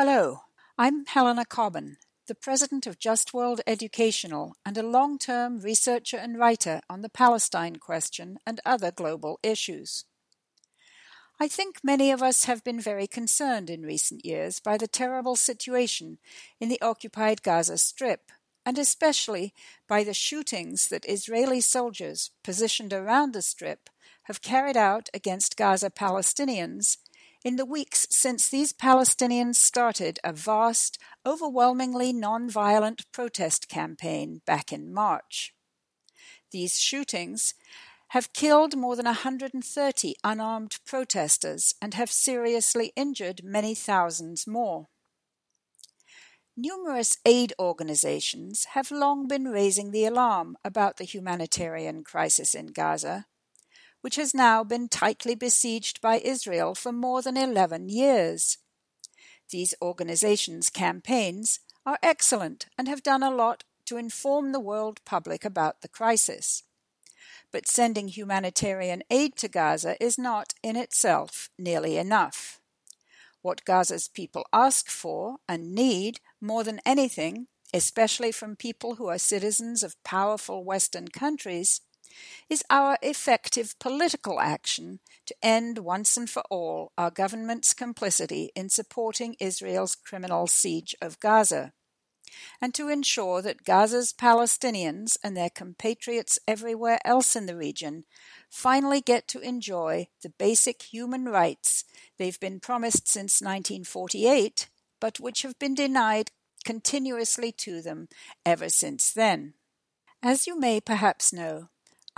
Hello, I'm Helena Cobban, the president of Just World Educational and a long term researcher and writer on the Palestine question and other global issues. I think many of us have been very concerned in recent years by the terrible situation in the occupied Gaza Strip, and especially by the shootings that Israeli soldiers positioned around the Strip have carried out against Gaza Palestinians in the weeks since these Palestinians started a vast, overwhelmingly non-violent protest campaign back in March. These shootings have killed more than 130 unarmed protesters and have seriously injured many thousands more. Numerous aid organizations have long been raising the alarm about the humanitarian crisis in Gaza which has now been tightly besieged by Israel for more than 11 years. These organizations' campaigns are excellent and have done a lot to inform the world public about the crisis. But sending humanitarian aid to Gaza is not in itself nearly enough. What Gaza's people ask for and need more than anything, especially from people who are citizens of powerful Western countries, is our effective political action to end once and for all our government's complicity in supporting Israel's criminal siege of Gaza, and to ensure that Gaza's Palestinians and their compatriots everywhere else in the region finally get to enjoy the basic human rights they've been promised since 1948, but which have been denied continuously to them ever since then. As you may perhaps know,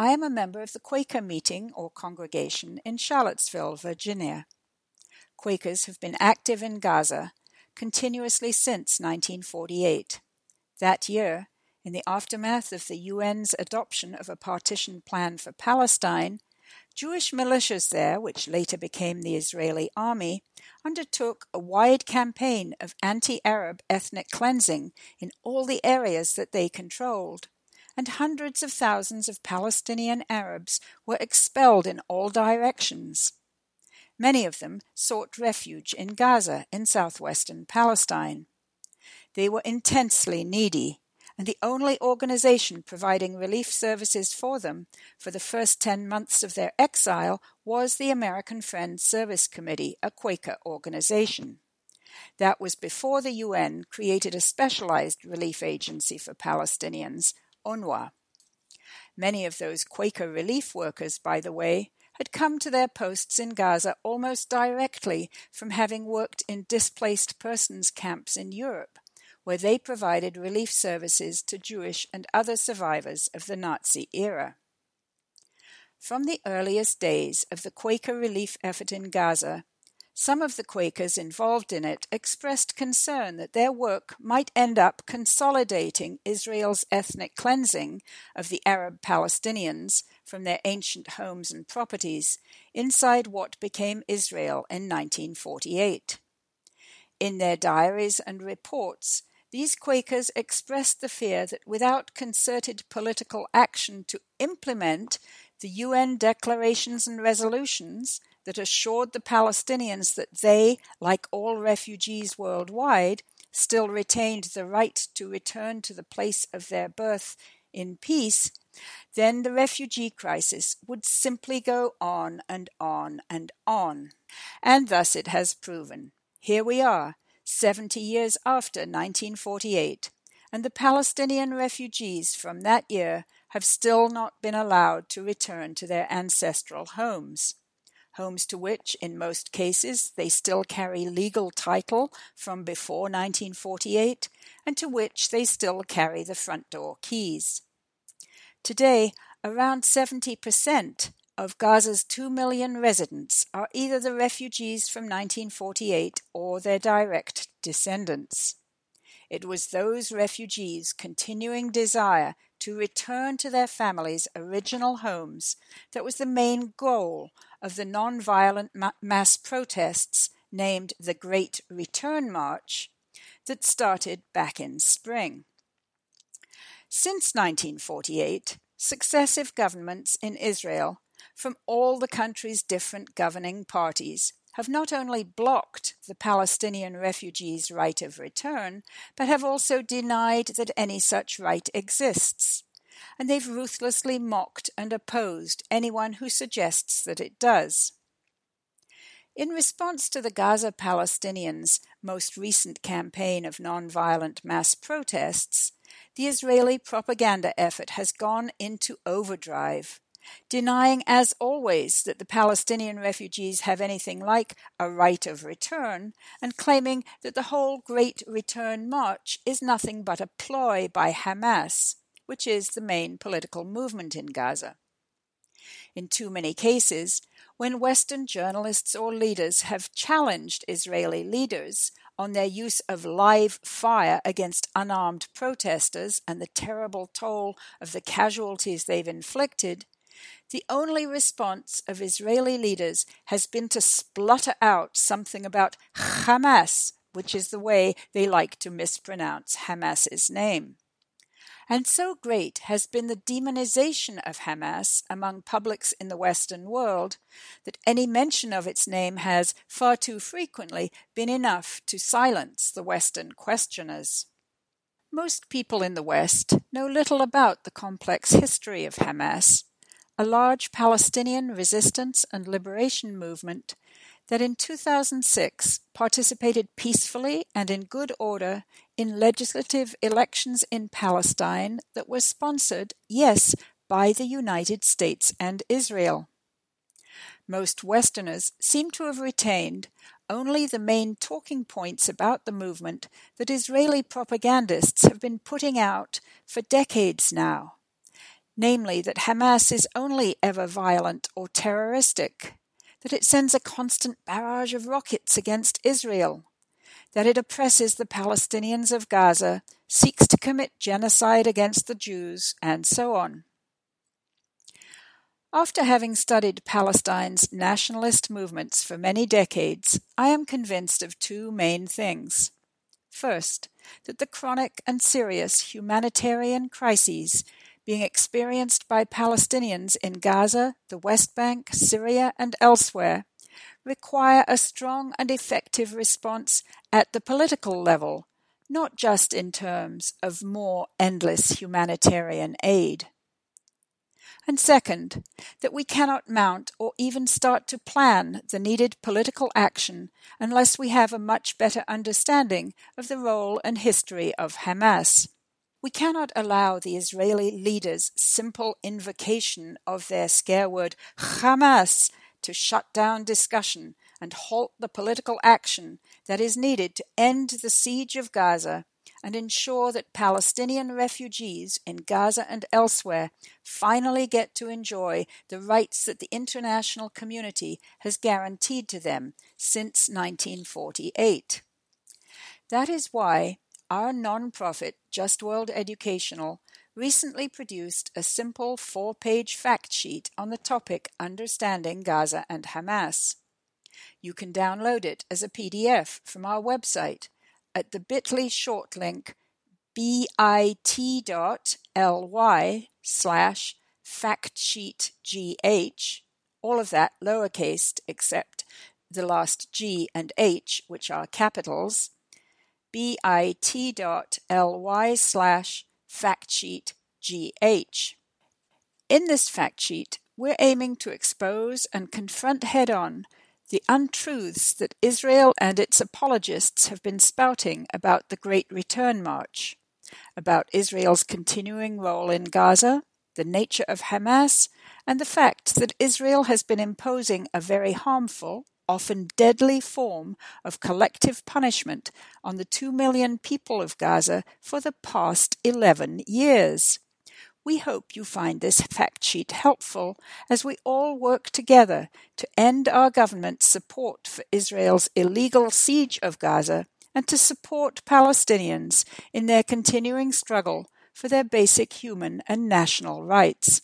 I am a member of the Quaker meeting or congregation in Charlottesville, Virginia. Quakers have been active in Gaza continuously since 1948. That year, in the aftermath of the UN's adoption of a partition plan for Palestine, Jewish militias there, which later became the Israeli army, undertook a wide campaign of anti Arab ethnic cleansing in all the areas that they controlled and hundreds of thousands of Palestinian Arabs were expelled in all directions. Many of them sought refuge in Gaza in southwestern Palestine. They were intensely needy, and the only organization providing relief services for them for the first 10 months of their exile was the American Friends Service Committee, a Quaker organization. That was before the UN created a specialized relief agency for Palestinians, UNRWA. Many of those Quaker relief workers, by the way, had come to their posts in Gaza almost directly from having worked in displaced persons camps in Europe, where they provided relief services to Jewish and other survivors of the Nazi era. From the earliest days of the Quaker relief effort in Gaza, some of the Quakers involved in it expressed concern that their work might end up consolidating Israel's ethnic cleansing of the Arab Palestinians from their ancient homes and properties inside what became Israel in 1948. In their diaries and reports, these Quakers expressed the fear that without concerted political action to implement the UN declarations and resolutions, that assured the Palestinians that they, like all refugees worldwide, still retained the right to return to the place of their birth in peace, then the refugee crisis would simply go on and on and on. And thus it has proven. Here we are, 70 years after 1948, and the Palestinian refugees from that year have still not been allowed to return to their ancestral homes homes to which, in most cases, they still carry legal title from before 1948 and to which they still carry the front door keys. Today, around 70% of Gaza's 2 million residents are either the refugees from 1948 or their direct descendants. It was those refugees' continuing desire to return to their families' original homes that was the main goal of the nonviolent ma- mass protests named the Great Return March that started back in spring. Since 1948, successive governments in Israel from all the country's different governing parties have not only blocked the Palestinian refugees' right of return, but have also denied that any such right exists. And they've ruthlessly mocked and opposed anyone who suggests that it does. In response to the Gaza Palestinians' most recent campaign of nonviolent mass protests, the Israeli propaganda effort has gone into overdrive denying as always that the Palestinian refugees have anything like a right of return, and claiming that the whole Great Return March is nothing but a ploy by Hamas, which is the main political movement in Gaza. In too many cases, when Western journalists or leaders have challenged Israeli leaders on their use of live fire against unarmed protesters and the terrible toll of the casualties they've inflicted, the only response of Israeli leaders has been to splutter out something about Hamas, which is the way they like to mispronounce Hamas's name. And so great has been the demonization of Hamas among publics in the Western world that any mention of its name has, far too frequently, been enough to silence the Western questioners. Most people in the West know little about the complex history of Hamas a large Palestinian resistance and liberation movement that in 2006 participated peacefully and in good order in legislative elections in Palestine that were sponsored, yes, by the United States and Israel. Most Westerners seem to have retained only the main talking points about the movement that Israeli propagandists have been putting out for decades now namely that Hamas is only ever violent or terroristic, that it sends a constant barrage of rockets against Israel, that it oppresses the Palestinians of Gaza, seeks to commit genocide against the Jews, and so on. After having studied Palestine's nationalist movements for many decades, I am convinced of two main things. First, that the chronic and serious humanitarian crises being experienced by Palestinians in Gaza, the West Bank, Syria, and elsewhere, require a strong and effective response at the political level, not just in terms of more endless humanitarian aid. And second, that we cannot mount or even start to plan the needed political action unless we have a much better understanding of the role and history of Hamas. We cannot allow the Israeli leaders' simple invocation of their scare word Hamas to shut down discussion and halt the political action that is needed to end the siege of Gaza and ensure that Palestinian refugees in Gaza and elsewhere finally get to enjoy the rights that the international community has guaranteed to them since 1948. That is why our nonprofit, Just World Educational, recently produced a simple four page fact sheet on the topic Understanding Gaza and Hamas. You can download it as a PDF from our website at the bit.ly short link bit.ly slash factsheetgh, all of that lowercase except the last G and H, which are capitals, bit.ly slash factsheetgh. In this fact sheet, we're aiming to expose and confront head on the untruths that Israel and its apologists have been spouting about the Great Return March, about Israel's continuing role in Gaza, the nature of Hamas, and the fact that Israel has been imposing a very harmful often deadly form of collective punishment on the two million people of Gaza for the past 11 years. We hope you find this fact sheet helpful as we all work together to end our government's support for Israel's illegal siege of Gaza and to support Palestinians in their continuing struggle for their basic human and national rights.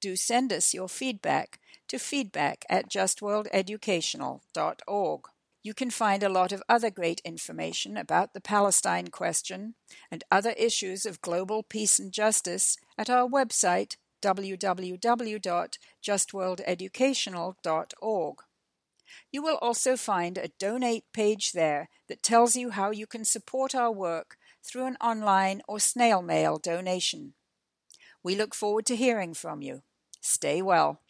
Do send us your feedback to feedback at justworldeducational.org. You can find a lot of other great information about the Palestine question and other issues of global peace and justice at our website www.justworldeducational.org. You will also find a donate page there that tells you how you can support our work through an online or snail mail donation. We look forward to hearing from you. Stay well.